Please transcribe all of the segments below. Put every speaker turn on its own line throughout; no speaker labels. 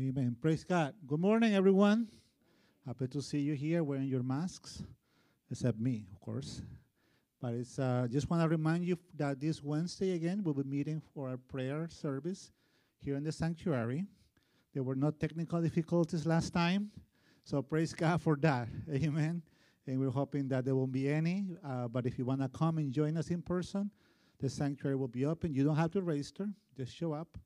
Amen. Praise God. Good morning, everyone. Happy to see you here wearing your masks, except me, of course. But it's uh, just want to remind you that this Wednesday again we'll be meeting for our prayer service here in the sanctuary. There were no technical difficulties last time, so praise God for that. Amen. And we're hoping that there won't be any. Uh, but if you want to come and join us in person, the sanctuary will be open. You don't have to register; just show up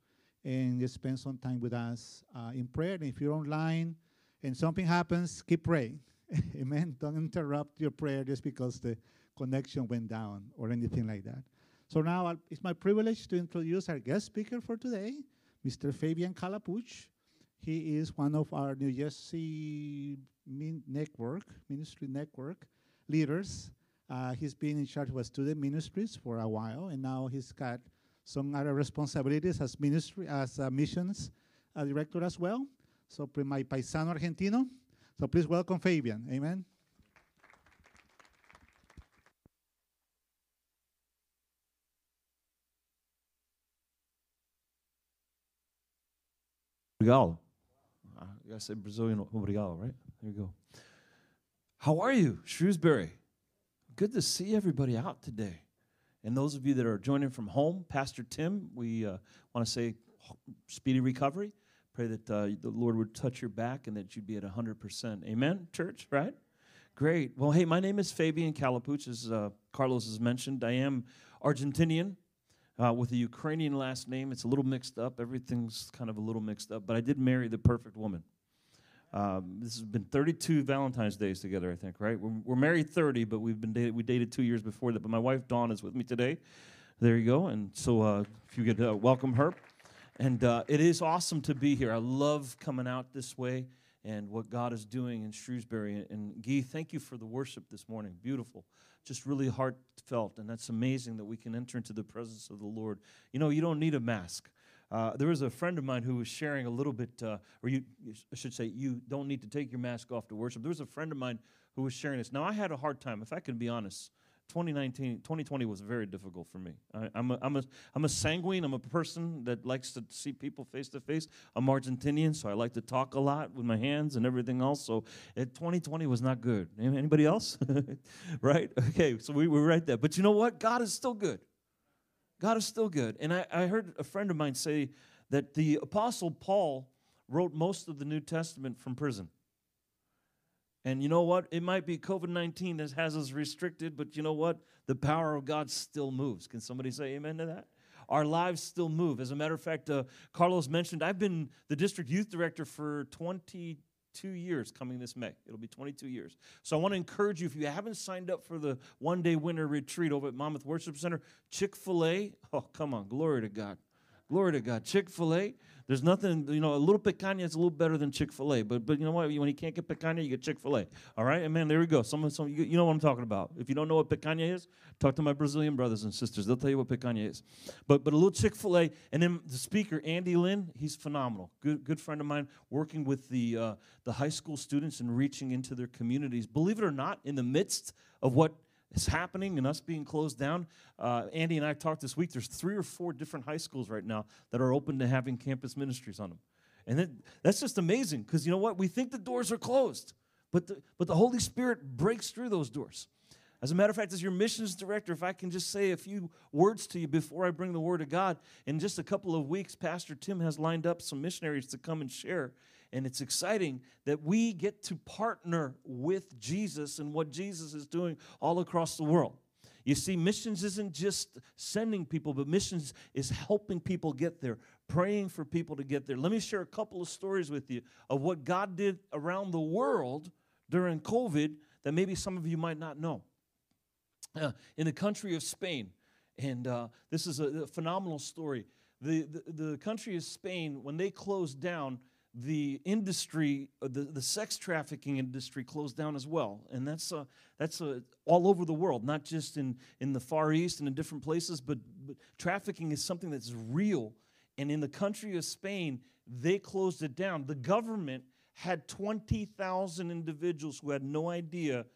and just spend some time with us uh, in prayer. And if you're online and something happens, keep praying. Amen. Don't interrupt your prayer just because the connection went down or anything like that. So now I'll, it's my privilege to introduce our guest speaker for today, Mr. Fabian Kalapuch. He is one of our New Jersey min- network, ministry network leaders. Uh, he's been in charge of student ministries for a while, and now he's got some other responsibilities as ministry, as uh, missions uh, director as well. So my paisano argentino. So please welcome Fabian. Amen.
Obrigado. I gotta say Brazilian obrigado, right? There you go. How are you, Shrewsbury? Good to see everybody out today. And those of you that are joining from home, Pastor Tim, we uh, want to say speedy recovery. Pray that uh, the Lord would touch your back and that you'd be at 100%. Amen, church, right? Great. Well, hey, my name is Fabian Kalapuch, as uh, Carlos has mentioned. I am Argentinian uh, with a Ukrainian last name. It's a little mixed up. Everything's kind of a little mixed up, but I did marry the perfect woman. Um, this has been 32 Valentine's days together, I think, right? We're, we're, married 30, but we've been dated, we dated two years before that. But my wife Dawn is with me today. There you go. And so, uh, if you could uh, welcome her, and uh, it is awesome to be here. I love coming out this way and what God is doing in Shrewsbury. And Guy, thank you for the worship this morning. Beautiful, just really heartfelt, and that's amazing that we can enter into the presence of the Lord. You know, you don't need a mask. Uh, there was a friend of mine who was sharing a little bit, uh, or you, I should say, you don't need to take your mask off to worship. There was a friend of mine who was sharing this. Now, I had a hard time, if I can be honest. 2019, 2020 was very difficult for me. I, am a, I'm, a, I'm a sanguine. I'm a person that likes to see people face to face. I'm Argentinian, so I like to talk a lot with my hands and everything else. So it, 2020 was not good. Anybody else? right? Okay, so we were right there. But you know what? God is still good. God is still good. And I, I heard a friend of mine say that the Apostle Paul wrote most of the New Testament from prison. And you know what? It might be COVID 19 that has us restricted, but you know what? The power of God still moves. Can somebody say amen to that? Our lives still move. As a matter of fact, uh, Carlos mentioned I've been the district youth director for 20 two years coming this May. It'll be 22 years. So I want to encourage you if you haven't signed up for the one day winter retreat over at Monmouth Worship Center, Chick fil A, oh, come on, glory to God. Glory to God. Chick fil A, there's nothing, you know, a little picanha is a little better than Chick fil A. But, but you know what? When you can't get picanha, you get Chick fil A. All right? And man, there we go. Some, some, you, you know what I'm talking about. If you don't know what picanha is, talk to my Brazilian brothers and sisters. They'll tell you what picanha is. But, but a little Chick fil A. And then the speaker, Andy Lynn, he's phenomenal. Good, good friend of mine, working with the, uh, the high school students and reaching into their communities. Believe it or not, in the midst of what is happening and us being closed down. Uh, Andy and I talked this week. There's three or four different high schools right now that are open to having campus ministries on them. And that, that's just amazing because you know what? We think the doors are closed, but the, but the Holy Spirit breaks through those doors. As a matter of fact, as your missions director, if I can just say a few words to you before I bring the word of God, in just a couple of weeks, Pastor Tim has lined up some missionaries to come and share and it's exciting that we get to partner with Jesus and what Jesus is doing all across the world. You see, missions isn't just sending people, but missions is helping people get there, praying for people to get there. Let me share a couple of stories with you of what God did around the world during COVID that maybe some of you might not know. Uh, in the country of Spain, and uh, this is a, a phenomenal story. The, the, the country of Spain, when they closed down, the industry, uh, the, the sex trafficking industry closed down as well. And that's, uh, that's uh, all over the world, not just in, in the Far East and in different places, but, but trafficking is something that's real. And in the country of Spain, they closed it down. The government had 20,000 individuals who had no idea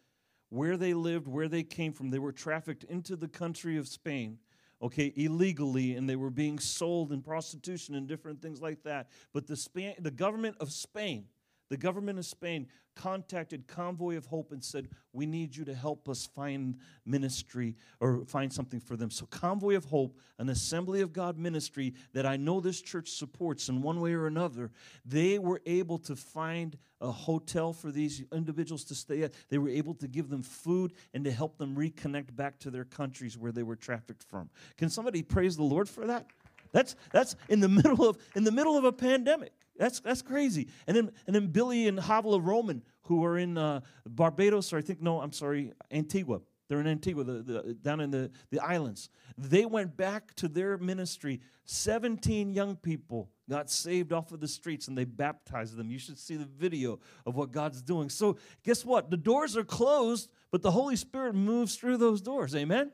where they lived, where they came from. They were trafficked into the country of Spain okay, illegally, and they were being sold in prostitution and different things like that. But the, Span- the government of Spain, the government of Spain contacted Convoy of Hope and said, We need you to help us find ministry or find something for them. So, Convoy of Hope, an Assembly of God ministry that I know this church supports in one way or another, they were able to find a hotel for these individuals to stay at. They were able to give them food and to help them reconnect back to their countries where they were trafficked from. Can somebody praise the Lord for that? That's that's in the middle of in the middle of a pandemic. That's that's crazy. And then and then Billy and Havila Roman, who are in uh, Barbados, or I think no, I'm sorry, Antigua. They're in Antigua, the, the, down in the, the islands. They went back to their ministry. 17 young people got saved off of the streets and they baptized them. You should see the video of what God's doing. So, guess what? The doors are closed, but the Holy Spirit moves through those doors. Amen?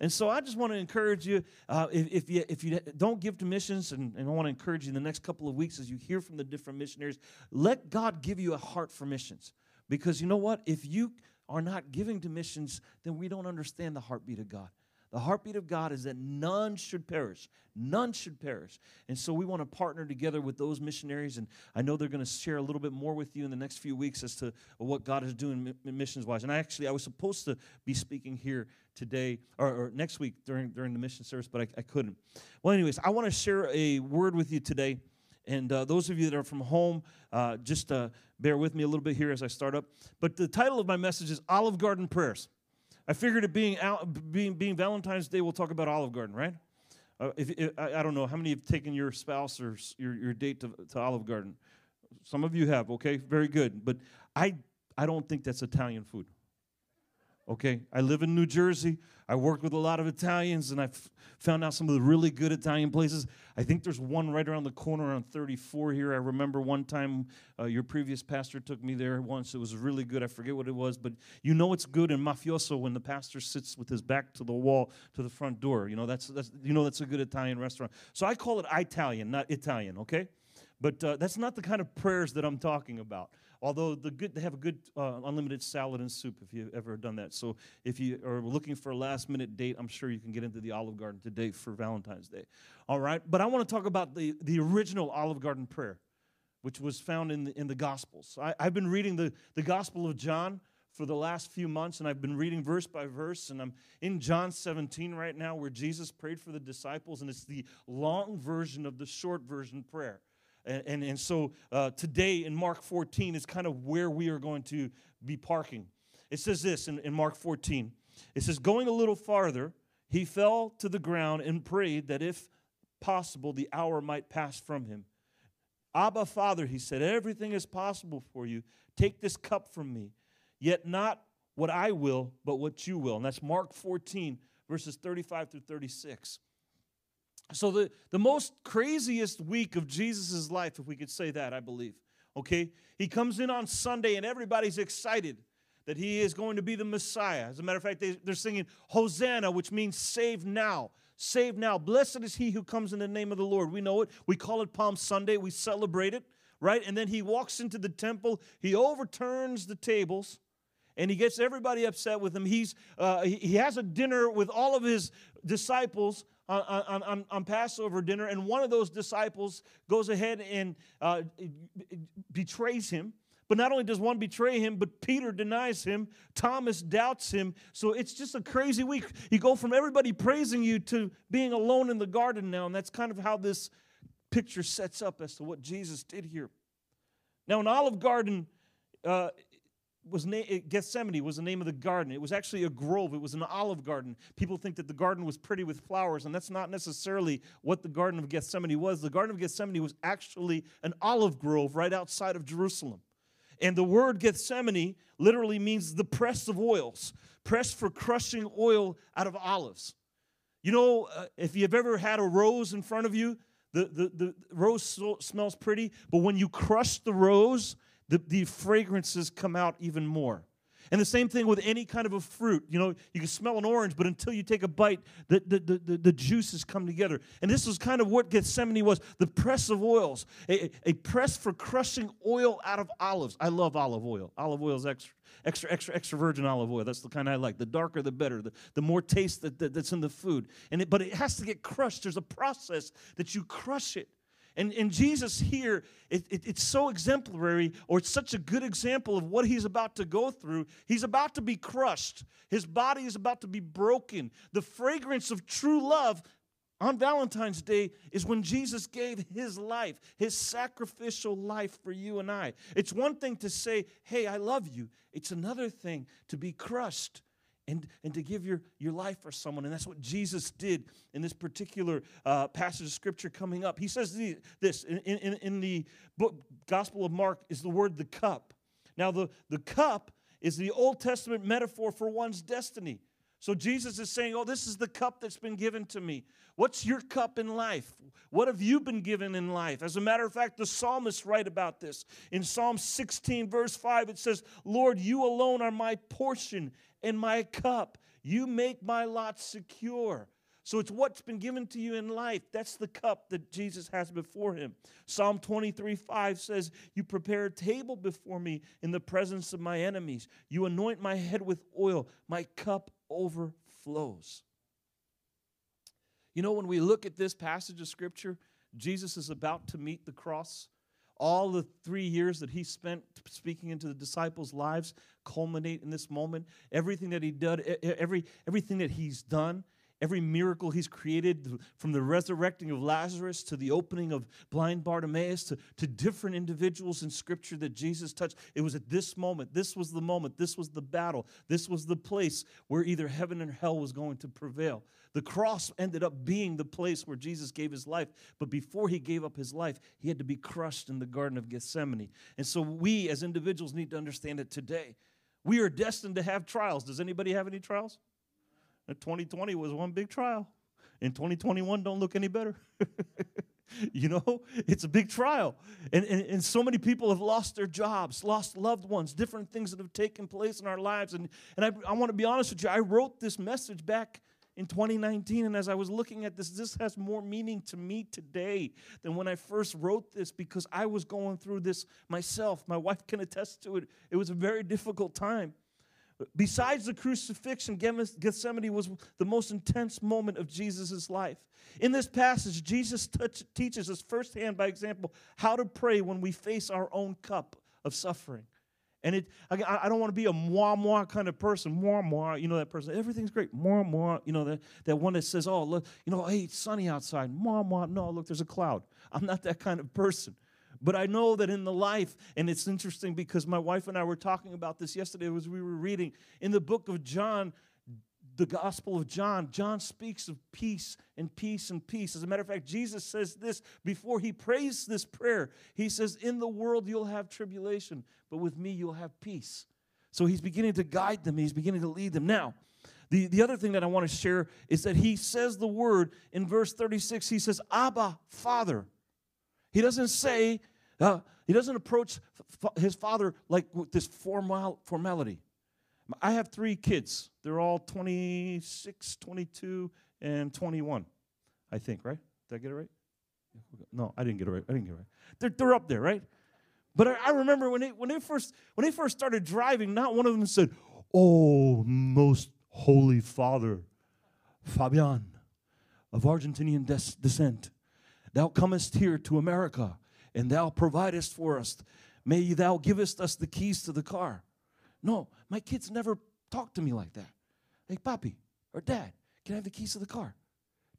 And so I just want to encourage you uh, if, if, you if you don't give to missions, and, and I want to encourage you in the next couple of weeks as you hear from the different missionaries, let God give you a heart for missions. Because you know what? If you are not giving to missions, then we don't understand the heartbeat of God. The heartbeat of God is that none should perish. None should perish. And so we want to partner together with those missionaries. And I know they're going to share a little bit more with you in the next few weeks as to what God is doing missions wise. And I actually, I was supposed to be speaking here today or, or next week during, during the mission service, but I, I couldn't. Well, anyways, I want to share a word with you today. And uh, those of you that are from home, uh, just uh, bear with me a little bit here as I start up. But the title of my message is Olive Garden Prayers. I figured it being out, being being Valentine's Day, we'll talk about Olive Garden, right? Uh, if, if I, I, don't know how many have taken your spouse or your, your date to, to Olive Garden. Some of you have. Okay, very good. But I I don't think that's Italian food. Okay, I live in New Jersey. I work with a lot of Italians, and I've found out some of the really good Italian places. I think there's one right around the corner on 34 here. I remember one time uh, your previous pastor took me there once. It was really good. I forget what it was, but you know it's good in mafioso when the pastor sits with his back to the wall to the front door. You know that's, that's you know that's a good Italian restaurant. So I call it Italian, not Italian. Okay, but uh, that's not the kind of prayers that I'm talking about. Although the good, they have a good uh, unlimited salad and soup if you've ever done that. So if you are looking for a last minute date, I'm sure you can get into the Olive Garden today for Valentine's Day. All right, but I want to talk about the, the original Olive Garden prayer, which was found in the, in the Gospels. I, I've been reading the, the Gospel of John for the last few months, and I've been reading verse by verse, and I'm in John 17 right now where Jesus prayed for the disciples, and it's the long version of the short version prayer. And, and, and so uh, today in Mark 14 is kind of where we are going to be parking. It says this in, in Mark 14 it says, Going a little farther, he fell to the ground and prayed that if possible, the hour might pass from him. Abba, Father, he said, everything is possible for you. Take this cup from me, yet not what I will, but what you will. And that's Mark 14, verses 35 through 36. So, the, the most craziest week of Jesus' life, if we could say that, I believe, okay? He comes in on Sunday and everybody's excited that he is going to be the Messiah. As a matter of fact, they, they're singing Hosanna, which means save now. Save now. Blessed is he who comes in the name of the Lord. We know it. We call it Palm Sunday. We celebrate it, right? And then he walks into the temple, he overturns the tables and he gets everybody upset with him. He's, uh, he has a dinner with all of his disciples on, on, on, Passover dinner, and one of those disciples goes ahead and uh, betrays him. But not only does one betray him, but Peter denies him. Thomas doubts him. So it's just a crazy week. You go from everybody praising you to being alone in the garden now. And that's kind of how this picture sets up as to what Jesus did here. Now, an Olive Garden uh, was na- Gethsemane was the name of the garden. It was actually a grove. It was an olive garden. People think that the garden was pretty with flowers, and that's not necessarily what the Garden of Gethsemane was. The Garden of Gethsemane was actually an olive grove right outside of Jerusalem. And the word Gethsemane literally means the press of oils, press for crushing oil out of olives. You know, uh, if you've ever had a rose in front of you, the, the, the rose so, smells pretty, but when you crush the rose, the, the fragrances come out even more. And the same thing with any kind of a fruit. You know, you can smell an orange, but until you take a bite, the, the, the, the, juices come together. And this was kind of what Gethsemane was the press of oils, a, a press for crushing oil out of olives. I love olive oil. Olive oil is extra, extra, extra, extra virgin olive oil. That's the kind I like. The darker, the better. The, the more taste that, that, that's in the food. And it, but it has to get crushed. There's a process that you crush it. And, and Jesus here, it, it, it's so exemplary, or it's such a good example of what he's about to go through. He's about to be crushed, his body is about to be broken. The fragrance of true love on Valentine's Day is when Jesus gave his life, his sacrificial life for you and I. It's one thing to say, Hey, I love you. It's another thing to be crushed and, and to give your, your life for someone. And that's what Jesus did in this particular uh, passage of scripture coming up. He says this in, in, in the book, Gospel of Mark is the word the cup. Now, the, the cup is the Old Testament metaphor for one's destiny. So Jesus is saying, Oh, this is the cup that's been given to me. What's your cup in life? What have you been given in life? As a matter of fact, the psalmists write about this. In Psalm 16, verse 5, it says, Lord, you alone are my portion and my cup. You make my lot secure. So it's what's been given to you in life. That's the cup that Jesus has before him. Psalm 23 5 says, You prepare a table before me in the presence of my enemies. You anoint my head with oil. My cup overflows. You know, when we look at this passage of Scripture, Jesus is about to meet the cross. All the three years that he spent speaking into the disciples' lives culminate in this moment. Everything that he did, every, everything that he's done, every miracle he's created, from the resurrecting of Lazarus to the opening of blind Bartimaeus to, to different individuals in Scripture that Jesus touched. It was at this moment, this was the moment, this was the battle, this was the place where either heaven and hell was going to prevail. The cross ended up being the place where Jesus gave his life, but before he gave up his life, he had to be crushed in the Garden of Gethsemane. And so we as individuals need to understand it today. We are destined to have trials. Does anybody have any trials? 2020 was one big trial. In 2021, don't look any better. you know, it's a big trial. And, and, and so many people have lost their jobs, lost loved ones, different things that have taken place in our lives. And, and I, I want to be honest with you, I wrote this message back in 2019. And as I was looking at this, this has more meaning to me today than when I first wrote this because I was going through this myself. My wife can attest to it. It was a very difficult time. Besides the crucifixion, Gethsemane was the most intense moment of Jesus' life. In this passage, Jesus touch, teaches us firsthand by example how to pray when we face our own cup of suffering. And it, I, I don't want to be a moi moi kind of person. Moi moi, you know that person. Everything's great. Moi moi, you know that that one that says, "Oh, look, you know, hey, it's sunny outside." Moi moi, no, look, there's a cloud. I'm not that kind of person. But I know that in the life, and it's interesting because my wife and I were talking about this yesterday as we were reading in the book of John, the Gospel of John. John speaks of peace and peace and peace. As a matter of fact, Jesus says this before he prays this prayer. He says, In the world you'll have tribulation, but with me you'll have peace. So he's beginning to guide them, he's beginning to lead them. Now, the, the other thing that I want to share is that he says the word in verse 36. He says, Abba, Father. He doesn't say, uh, he doesn't approach his father like with this formal, formality. I have three kids. They're all 26, 22, and 21, I think, right? Did I get it right? No, I didn't get it right. I didn't get it right. They're, they're up there, right? But I, I remember when they, when, they first, when they first started driving, not one of them said, Oh, most holy father, Fabian, of Argentinian des- descent, thou comest here to America and thou providest for us. May thou givest us the keys to the car. No, my kids never talk to me like that. Hey, Papi or Dad, can I have the keys to the car?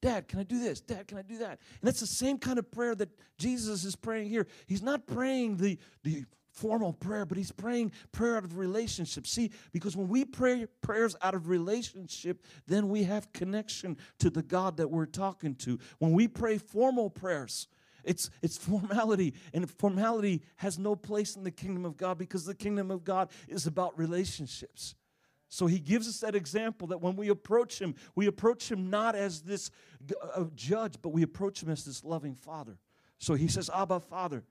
Dad, can I do this? Dad, can I do that? And that's the same kind of prayer that Jesus is praying here. He's not praying the, the formal prayer, but he's praying prayer out of relationship. See, because when we pray prayers out of relationship, then we have connection to the God that we're talking to. When we pray formal prayers, it's, it's formality, and formality has no place in the kingdom of God because the kingdom of God is about relationships. So he gives us that example that when we approach him, we approach him not as this uh, judge, but we approach him as this loving father. So he says, Abba, Father.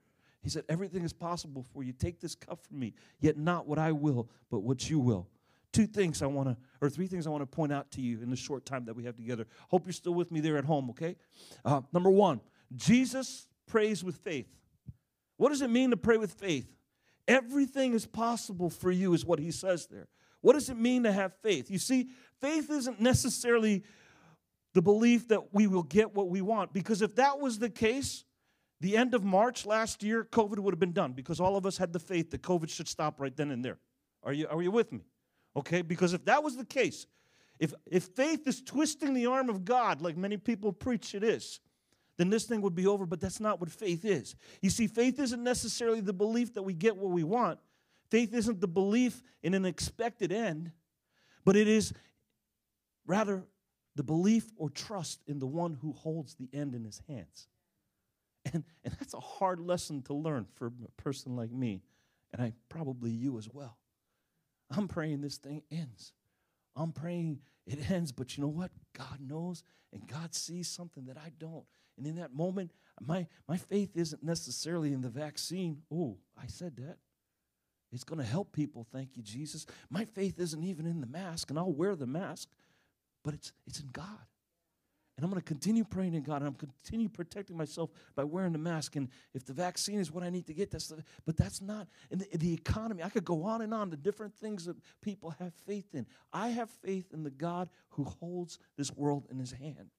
He said, Everything is possible for you. Take this cup from me, yet not what I will, but what you will. Two things I want to, or three things I want to point out to you in the short time that we have together. Hope you're still with me there at home, okay? Uh, number one, Jesus prays with faith. What does it mean to pray with faith? Everything is possible for you, is what he says there. What does it mean to have faith? You see, faith isn't necessarily the belief that we will get what we want, because if that was the case, the end of March last year, COVID would have been done because all of us had the faith that COVID should stop right then and there. Are you, are you with me? Okay, because if that was the case, if, if faith is twisting the arm of God, like many people preach it is, then this thing would be over, but that's not what faith is. You see, faith isn't necessarily the belief that we get what we want, faith isn't the belief in an expected end, but it is rather the belief or trust in the one who holds the end in his hands. And, and that's a hard lesson to learn for a person like me, and I probably you as well. I'm praying this thing ends. I'm praying it ends, but you know what? God knows and God sees something that I don't. And in that moment, my, my faith isn't necessarily in the vaccine. Oh, I said that. It's going to help people, thank you, Jesus. My faith isn't even in the mask, and I'll wear the mask, but it's, it's in God. And I'm going to continue praying in God, and I'm continue protecting myself by wearing the mask. And if the vaccine is what I need to get, that's the, but that's not in the, in the economy. I could go on and on the different things that people have faith in. I have faith in the God who holds this world in his hand.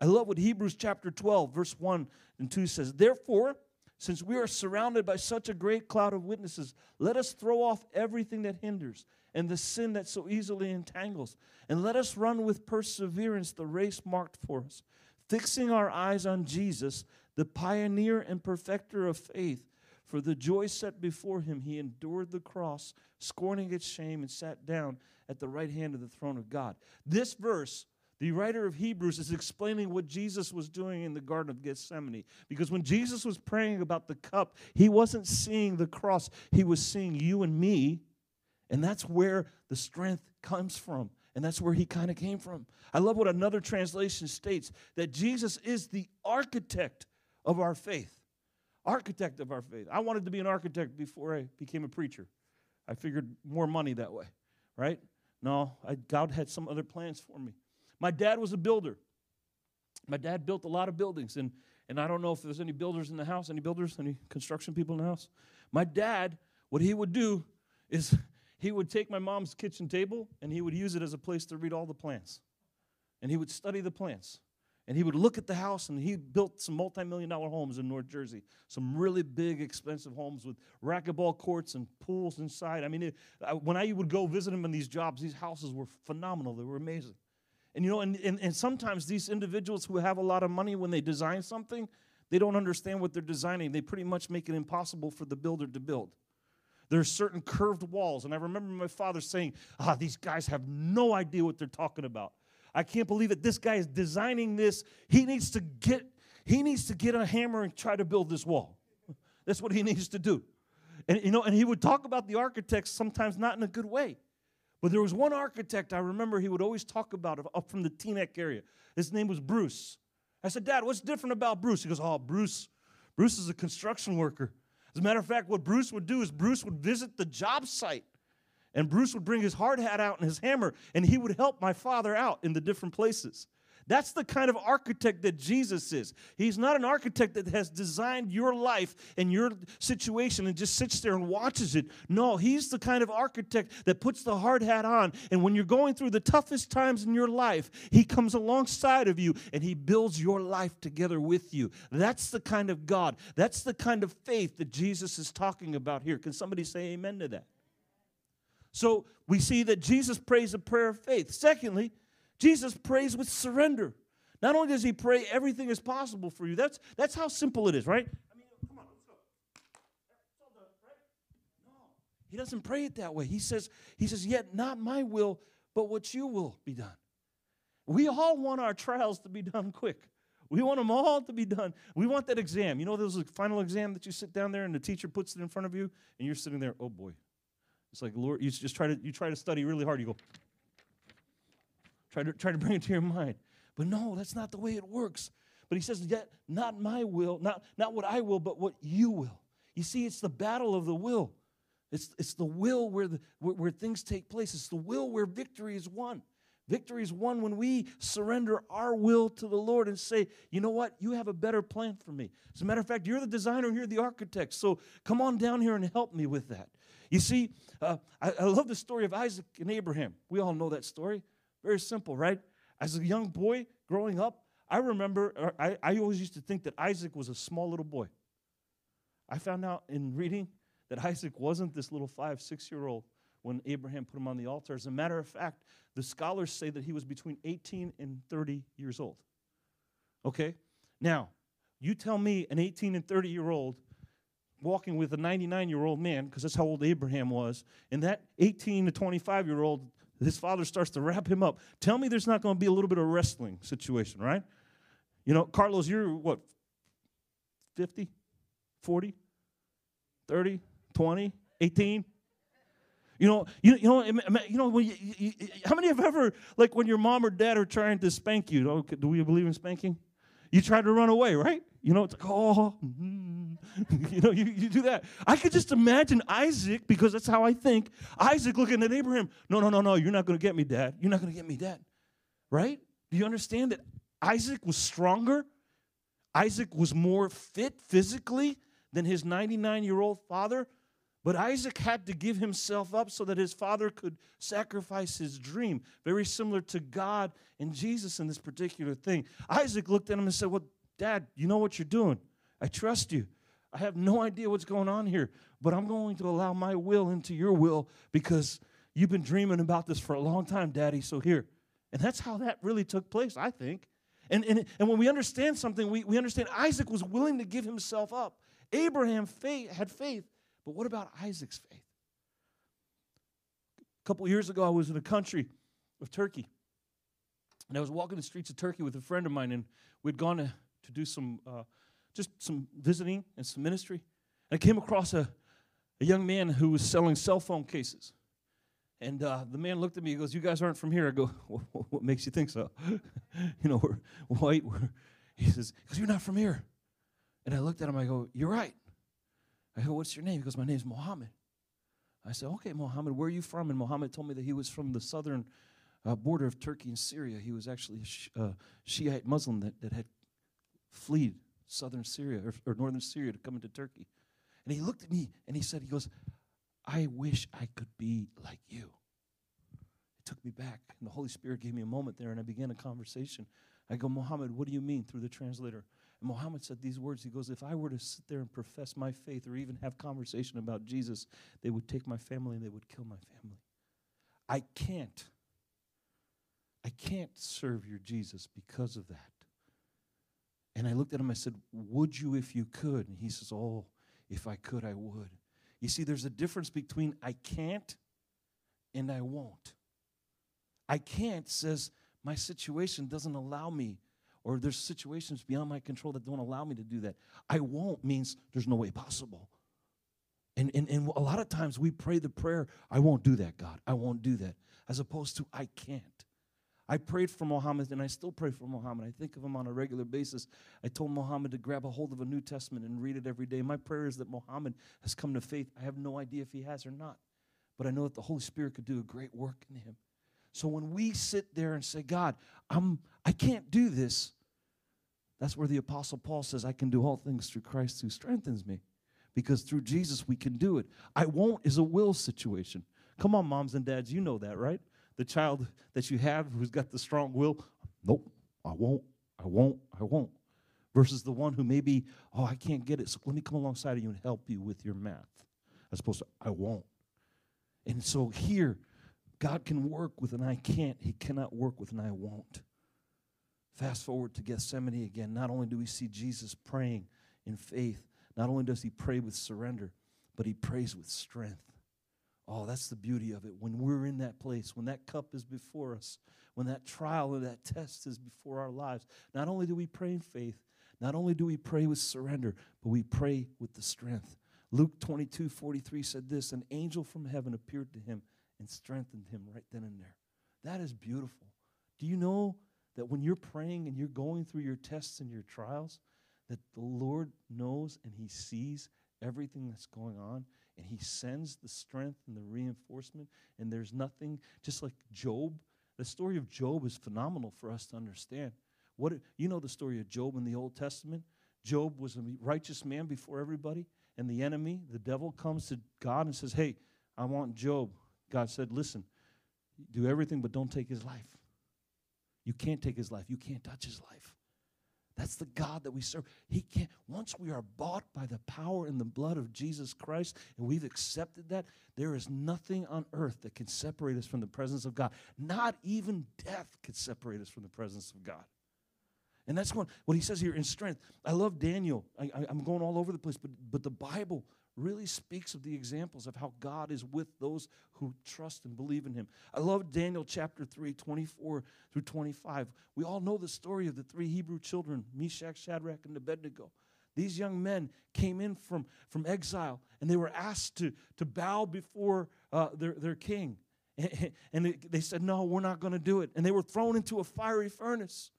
I love what Hebrews chapter 12, verse 1 and 2 says. Therefore, since we are surrounded by such a great cloud of witnesses, let us throw off everything that hinders and the sin that so easily entangles. And let us run with perseverance the race marked for us, fixing our eyes on Jesus, the pioneer and perfecter of faith. For the joy set before him, he endured the cross, scorning its shame, and sat down at the right hand of the throne of God. This verse the writer of Hebrews is explaining what Jesus was doing in the Garden of Gethsemane. Because when Jesus was praying about the cup, he wasn't seeing the cross, he was seeing you and me and that's where the strength comes from. And that's where he kind of came from. I love what another translation states that Jesus is the architect of our faith. Architect of our faith. I wanted to be an architect before I became a preacher. I figured more money that way, right? No, I, God had some other plans for me. My dad was a builder. My dad built a lot of buildings, and, and I don't know if there's any builders in the house, any builders, any construction people in the house. My dad, what he would do is he would take my mom's kitchen table and he would use it as a place to read all the plans. And he would study the plans. And he would look at the house and he built some multi million dollar homes in North Jersey. Some really big, expensive homes with racquetball courts and pools inside. I mean, it, I, when I would go visit him in these jobs, these houses were phenomenal. They were amazing. And you know, and, and, and sometimes these individuals who have a lot of money, when they design something, they don't understand what they're designing. They pretty much make it impossible for the builder to build. There are certain curved walls. And I remember my father saying, ah, these guys have no idea what they're talking about. I can't believe that this guy is designing this. He needs to get, he needs to get a hammer and try to build this wall. That's what he needs to do. And you know, and he would talk about the architects sometimes not in a good way. But there was one architect I remember he would always talk about up from the Teaneck area. His name was Bruce. I said, Dad, what's different about Bruce? He goes, Oh, Bruce, Bruce is a construction worker. As a matter of fact, what Bruce would do is Bruce would visit the job site and Bruce would bring his hard hat out and his hammer and he would help my father out in the different places. That's the kind of architect that Jesus is. He's not an architect that has designed your life and your situation and just sits there and watches it. No, he's the kind of architect that puts the hard hat on. And when you're going through the toughest times in your life, he comes alongside of you and he builds your life together with you. That's the kind of God, that's the kind of faith that Jesus is talking about here. Can somebody say amen to that? So we see that Jesus prays a prayer of faith. Secondly, Jesus prays with surrender. Not only does he pray, everything is possible for you. That's, that's how simple it is, right? I mean, come on, let's go. No, he doesn't pray it that way. He says, he says, yet not my will, but what you will be done. We all want our trials to be done quick. We want them all to be done. We want that exam. You know, there's a final exam that you sit down there and the teacher puts it in front of you, and you're sitting there, oh boy. It's like, Lord, you just try to you try to study really hard. You go, Try to, try to bring it to your mind. But no, that's not the way it works. But he says, Yet not my will, not, not what I will, but what you will. You see, it's the battle of the will. It's, it's the will where, the, where, where things take place. It's the will where victory is won. Victory is won when we surrender our will to the Lord and say, you know what? You have a better plan for me. As a matter of fact, you're the designer, you're the architect. So come on down here and help me with that. You see, uh, I, I love the story of Isaac and Abraham. We all know that story. Very simple, right? As a young boy growing up, I remember, I, I always used to think that Isaac was a small little boy. I found out in reading that Isaac wasn't this little five, six year old when Abraham put him on the altar. As a matter of fact, the scholars say that he was between 18 and 30 years old. Okay? Now, you tell me an 18 and 30 year old walking with a 99 year old man, because that's how old Abraham was, and that 18 to 25 year old, his father starts to wrap him up. Tell me there's not going to be a little bit of wrestling situation, right? You know, Carlos, you're what, 50, 40, 30, 20, 18? You know, you, you know, you know. You, you, how many have ever, like, when your mom or dad are trying to spank you? Oh, do we believe in spanking? You try to run away, right? You know, it's like, oh, mm. you know, you, you do that. I could just imagine Isaac, because that's how I think. Isaac looking at Abraham. No, no, no, no. You're not going to get me, Dad. You're not going to get me, Dad. Right? Do you understand that Isaac was stronger? Isaac was more fit physically than his 99 year old father. But Isaac had to give himself up so that his father could sacrifice his dream. Very similar to God and Jesus in this particular thing. Isaac looked at him and said, Well, Dad, you know what you're doing. I trust you. I have no idea what's going on here, but I'm going to allow my will into your will because you've been dreaming about this for a long time, Daddy. So here. And that's how that really took place, I think. And, and, and when we understand something, we, we understand Isaac was willing to give himself up. Abraham faith, had faith but what about Isaac's faith? A couple years ago, I was in a country of Turkey. And I was walking the streets of Turkey with a friend of mine, and we'd gone to, to do some, uh, just some visiting and some ministry. And I came across a, a young man who was selling cell phone cases. And uh, the man looked at me. He goes, "You guys aren't from here." I go, "What makes you think so?" you know, we're white. We're, he says, "Because you're not from here." And I looked at him. I go, "You're right. I go, What's your name? He goes, My name's Mohammed. I said, Okay, Mohammed, where are you from? And Mohammed told me that he was from the southern uh, border of Turkey and Syria. He was actually a uh, Shiite Muslim that, that had fled southern Syria or, or northern Syria to come into Turkey. And he looked at me and he said, He goes, I wish I could be like you. It took me back. And the Holy Spirit gave me a moment there and I began a conversation. I go, Mohammed, what do you mean through the translator? And Muhammad said these words. He goes, If I were to sit there and profess my faith or even have conversation about Jesus, they would take my family and they would kill my family. I can't. I can't serve your Jesus because of that. And I looked at him, I said, Would you if you could? And he says, Oh, if I could, I would. You see, there's a difference between I can't and I won't. I can't says, My situation doesn't allow me or there's situations beyond my control that don't allow me to do that. I won't means there's no way possible. And, and, and a lot of times we pray the prayer, I won't do that, God. I won't do that. As opposed to, I can't. I prayed for Muhammad and I still pray for Muhammad. I think of him on a regular basis. I told Muhammad to grab a hold of a New Testament and read it every day. My prayer is that Muhammad has come to faith. I have no idea if he has or not, but I know that the Holy Spirit could do a great work in him. So when we sit there and say, God, I'm, I can't do this, that's where the Apostle Paul says, I can do all things through Christ who strengthens me. Because through Jesus, we can do it. I won't is a will situation. Come on, moms and dads, you know that, right? The child that you have who's got the strong will, nope, I won't, I won't, I won't. Versus the one who maybe, oh, I can't get it, so let me come alongside of you and help you with your math. As opposed to, I won't. And so here, God can work with an I can't, He cannot work with an I won't. Fast forward to Gethsemane again. Not only do we see Jesus praying in faith, not only does he pray with surrender, but he prays with strength. Oh, that's the beauty of it. When we're in that place, when that cup is before us, when that trial or that test is before our lives, not only do we pray in faith, not only do we pray with surrender, but we pray with the strength. Luke 22 43 said this An angel from heaven appeared to him and strengthened him right then and there. That is beautiful. Do you know that when you're praying and you're going through your tests and your trials, that the Lord knows and He sees everything that's going on and he sends the strength and the reinforcement and there's nothing just like Job the story of Job is phenomenal for us to understand. What you know the story of Job in the Old Testament? Job was a righteous man before everybody and the enemy the devil comes to God and says hey I want Job. God said listen do everything but don't take his life. You can't take his life. You can't touch his life that's the God that we serve. He can't, once we are bought by the power and the blood of Jesus Christ and we've accepted that, there is nothing on earth that can separate us from the presence of God. Not even death can separate us from the presence of God. And that's what, what he says here in strength. I love Daniel. I, I'm going all over the place, but, but the Bible really speaks of the examples of how God is with those who trust and believe in him. I love Daniel chapter 3, 24 through 25. We all know the story of the three Hebrew children, Meshach, Shadrach, and Abednego. These young men came in from, from exile and they were asked to, to bow before uh, their, their king. And they said, No, we're not going to do it. And they were thrown into a fiery furnace.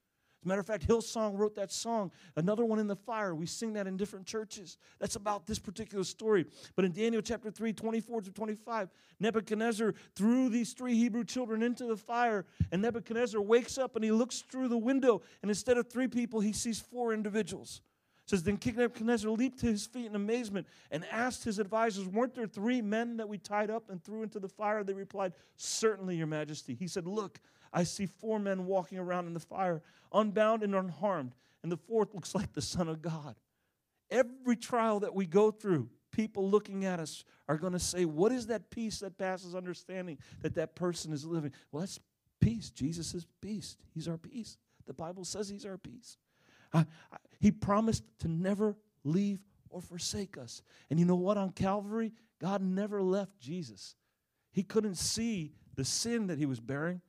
As a matter of fact, Hillsong wrote that song, another one in the fire. We sing that in different churches. That's about this particular story. But in Daniel chapter 3, 24 to 25, Nebuchadnezzar threw these three Hebrew children into the fire, and Nebuchadnezzar wakes up and he looks through the window, and instead of three people, he sees four individuals. Says then King Nebuchadnezzar leaped to his feet in amazement and asked his advisors, Weren't there three men that we tied up and threw into the fire? They replied, Certainly, Your Majesty. He said, Look, I see four men walking around in the fire, unbound and unharmed, and the fourth looks like the Son of God. Every trial that we go through, people looking at us are going to say, What is that peace that passes understanding that that person is living? Well, that's peace. Jesus is peace. He's our peace. The Bible says He's our peace. I, I, he promised to never leave or forsake us. And you know what? On Calvary, God never left Jesus. He couldn't see the sin that He was bearing,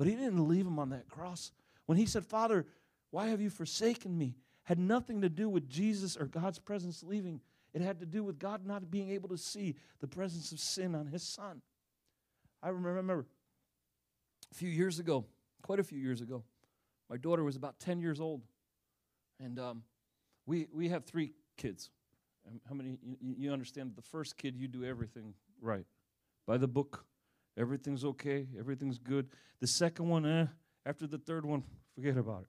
but he didn't leave him on that cross. When he said, Father, why have you forsaken me? Had nothing to do with Jesus or God's presence leaving. It had to do with God not being able to see the presence of sin on his son. I remember a few years ago, quite a few years ago, my daughter was about 10 years old. And um, we, we have three kids. How many? You, you understand the first kid, you do everything right by the book, Everything's okay. Everything's good. The second one, eh, after the third one, forget about it.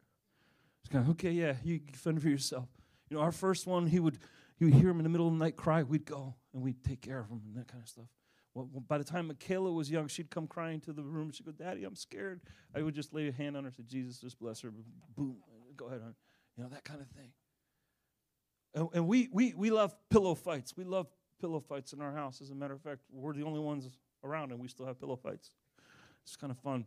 It's kind of, okay, yeah, you fend for yourself. You know, our first one, he would, would hear him in the middle of the night cry. We'd go and we'd take care of him and that kind of stuff. Well, by the time Michaela was young, she'd come crying to the room. She'd go, Daddy, I'm scared. I would just lay a hand on her say, Jesus, just bless her. Boom, go ahead, honey. You know, that kind of thing. And, and we, we, we love pillow fights. We love pillow fights in our house. As a matter of fact, we're the only ones around and we still have pillow fights. It's kind of fun.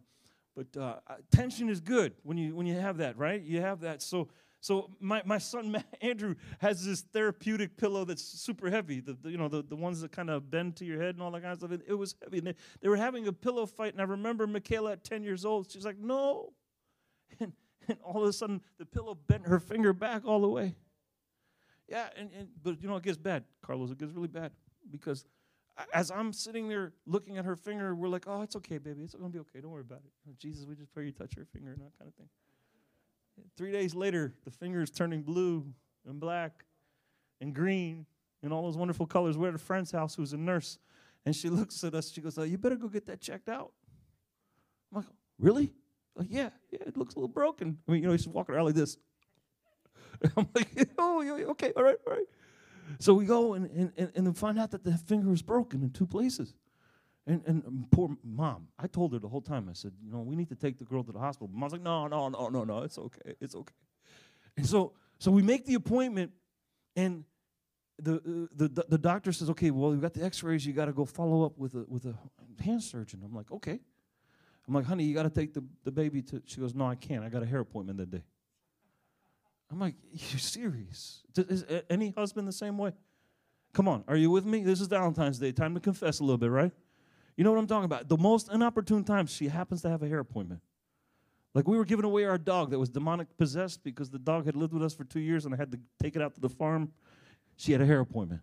But uh, tension is good when you when you have that, right? You have that. So so my, my son Andrew has this therapeutic pillow that's super heavy. The, the you know the, the ones that kind of bend to your head and all that kind of stuff. It, it was heavy. And they, they were having a pillow fight, and I remember Michaela at ten years old. She's like, "No," and and all of a sudden the pillow bent her finger back all the way. Yeah, and, and but you know it gets bad, Carlos. It gets really bad because as I'm sitting there looking at her finger, we're like, oh, it's okay, baby. It's going to be okay. Don't worry about it. Jesus, we just pray you touch her finger and that kind of thing. Three days later, the finger is turning blue and black and green and all those wonderful colors. We're at a friend's house who's a nurse, and she looks at us. She goes, oh, you better go get that checked out. I'm like, really? Like, yeah, yeah, it looks a little broken. I mean, you know, he's walking around like this. I'm like, oh, okay, all right, all right. So we go and, and, and then find out that the finger is broken in two places. And, and poor mom, I told her the whole time, I said, you know, we need to take the girl to the hospital. Mom's like, no, no, no, no, no, it's okay, it's okay. And so, so we make the appointment, and the, uh, the, the, the doctor says, okay, well, you've got the x-rays, you got to go follow up with a, with a hand surgeon. I'm like, okay. I'm like, honey, you got to take the, the baby to, she goes, no, I can't. I got a hair appointment that day. I'm like, you serious? Is any husband the same way? Come on, are you with me? This is Valentine's Day. Time to confess a little bit, right? You know what I'm talking about? The most inopportune time, she happens to have a hair appointment. Like we were giving away our dog that was demonic possessed because the dog had lived with us for two years and I had to take it out to the farm. She had a hair appointment.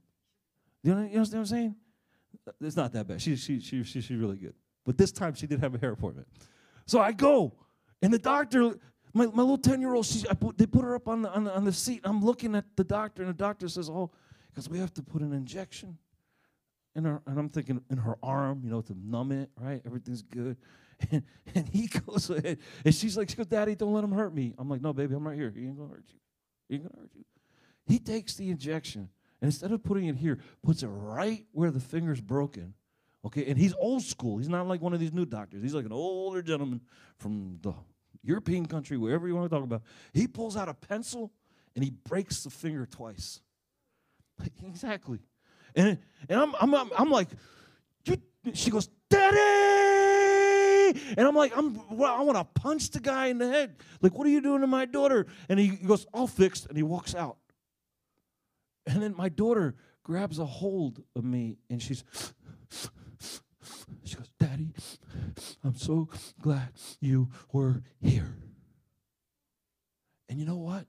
You know, you understand what I'm saying? It's not that bad. She, she, she, she, she's really good. But this time she did have a hair appointment. So I go, and the doctor my, my little 10 year old, she put, they put her up on the, on, the, on the seat. I'm looking at the doctor, and the doctor says, Oh, because we have to put an injection in her, and I'm thinking in her arm, you know, to numb it, right? Everything's good. And, and he goes ahead, and she's like, she goes, Daddy, don't let him hurt me. I'm like, no, baby, I'm right here. He ain't gonna hurt you. He ain't gonna hurt you. He takes the injection, and instead of putting it here, puts it right where the finger's broken. Okay, and he's old school. He's not like one of these new doctors. He's like an older gentleman from the European country, wherever you want to talk about. He pulls out a pencil and he breaks the finger twice. exactly. And, and I'm, I'm, I'm, I'm like, she goes, Daddy! And I'm like, I'm, well, I want to punch the guy in the head. Like, what are you doing to my daughter? And he goes, all fixed. And he walks out. And then my daughter grabs a hold of me and she's, she goes, Daddy, I'm so glad you were here. And you know what?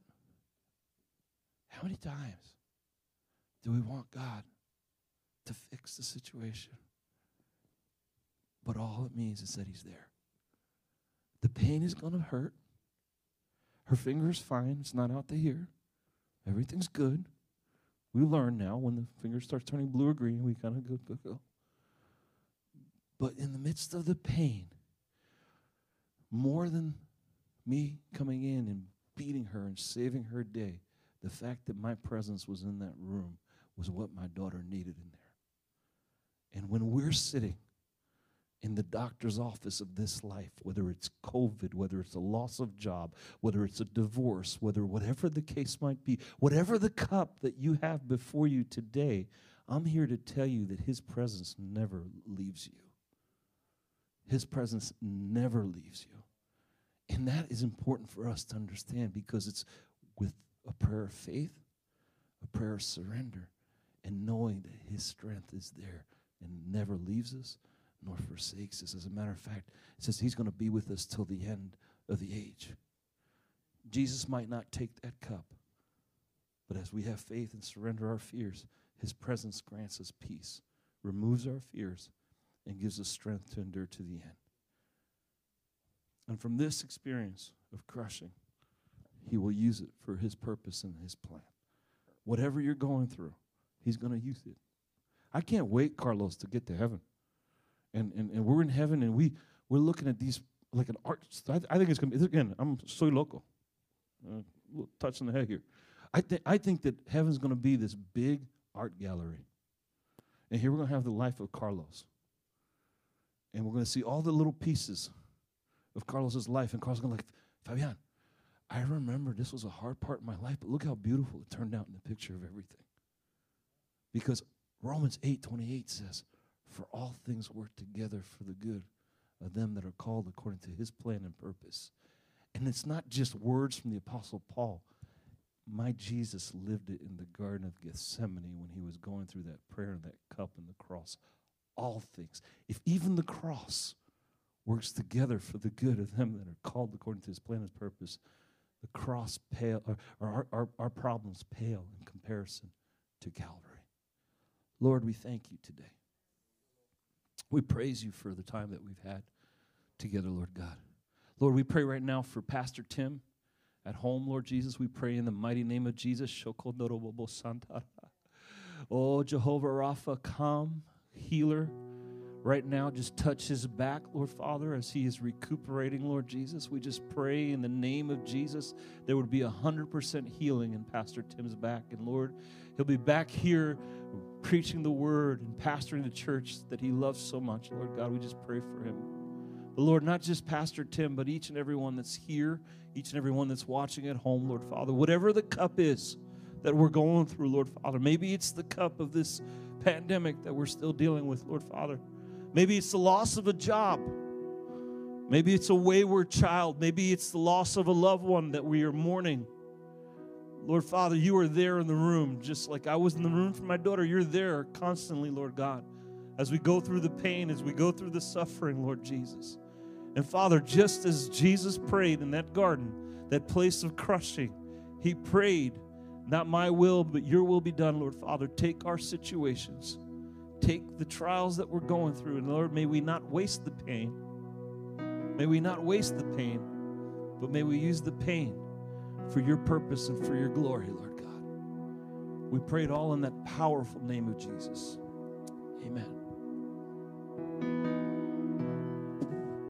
How many times do we want God to fix the situation? But all it means is that He's there. The pain is going to hurt. Her finger is fine. It's not out to here. Everything's good. We learn now when the finger starts turning blue or green, we kind of go, go, go. But in the midst of the pain, more than me coming in and beating her and saving her day, the fact that my presence was in that room was what my daughter needed in there. And when we're sitting in the doctor's office of this life, whether it's COVID, whether it's a loss of job, whether it's a divorce, whether whatever the case might be, whatever the cup that you have before you today, I'm here to tell you that His presence never leaves you. His presence never leaves you. And that is important for us to understand because it's with a prayer of faith, a prayer of surrender, and knowing that His strength is there and never leaves us nor forsakes us. As a matter of fact, it says He's going to be with us till the end of the age. Jesus might not take that cup, but as we have faith and surrender our fears, His presence grants us peace, removes our fears, and gives us strength to endure to the end. And from this experience of crushing, He will use it for His purpose and His plan. Whatever you're going through, He's going to use it. I can't wait, Carlos, to get to heaven. And, and, and we're in heaven and we, we're looking at these like an art. I, th- I think it's going to be, again, I'm soy loco. Uh, touch on the head here. I, th- I think that heaven's going to be this big art gallery. And here we're going to have the life of Carlos. And we're going to see all the little pieces of Carlos's life. And Carlos going like, Fabian, I remember this was a hard part in my life, but look how beautiful it turned out in the picture of everything. Because Romans 8 28 says, For all things work together for the good of them that are called according to his plan and purpose. And it's not just words from the Apostle Paul. My Jesus lived it in the Garden of Gethsemane when he was going through that prayer and that cup and the cross. All things. If even the cross works together for the good of them that are called according to his plan and purpose, the cross pale, or, or our, our, our problems pale in comparison to Calvary. Lord, we thank you today. We praise you for the time that we've had together, Lord God. Lord, we pray right now for Pastor Tim at home, Lord Jesus. We pray in the mighty name of Jesus. Oh, Jehovah Rapha, come, healer right now. Just touch his back, Lord Father, as he is recuperating, Lord Jesus. We just pray in the name of Jesus there would be a 100% healing in Pastor Tim's back. And Lord, he'll be back here preaching the word and pastoring the church that he loves so much. Lord God, we just pray for him. But Lord, not just Pastor Tim, but each and every one that's here, each and every one that's watching at home, Lord Father, whatever the cup is that we're going through, Lord Father, maybe it's the cup of this pandemic that we're still dealing with, Lord Father. Maybe it's the loss of a job. Maybe it's a wayward child. Maybe it's the loss of a loved one that we are mourning. Lord Father, you are there in the room, just like I was in the room for my daughter. You're there constantly, Lord God, as we go through the pain, as we go through the suffering, Lord Jesus. And Father, just as Jesus prayed in that garden, that place of crushing, he prayed, Not my will, but your will be done, Lord Father. Take our situations, take the trials that we're going through, and Lord, may we not waste the pain. May we not waste the pain, but may we use the pain for your purpose and for your glory, Lord God. We pray it all in that powerful name of Jesus. Amen.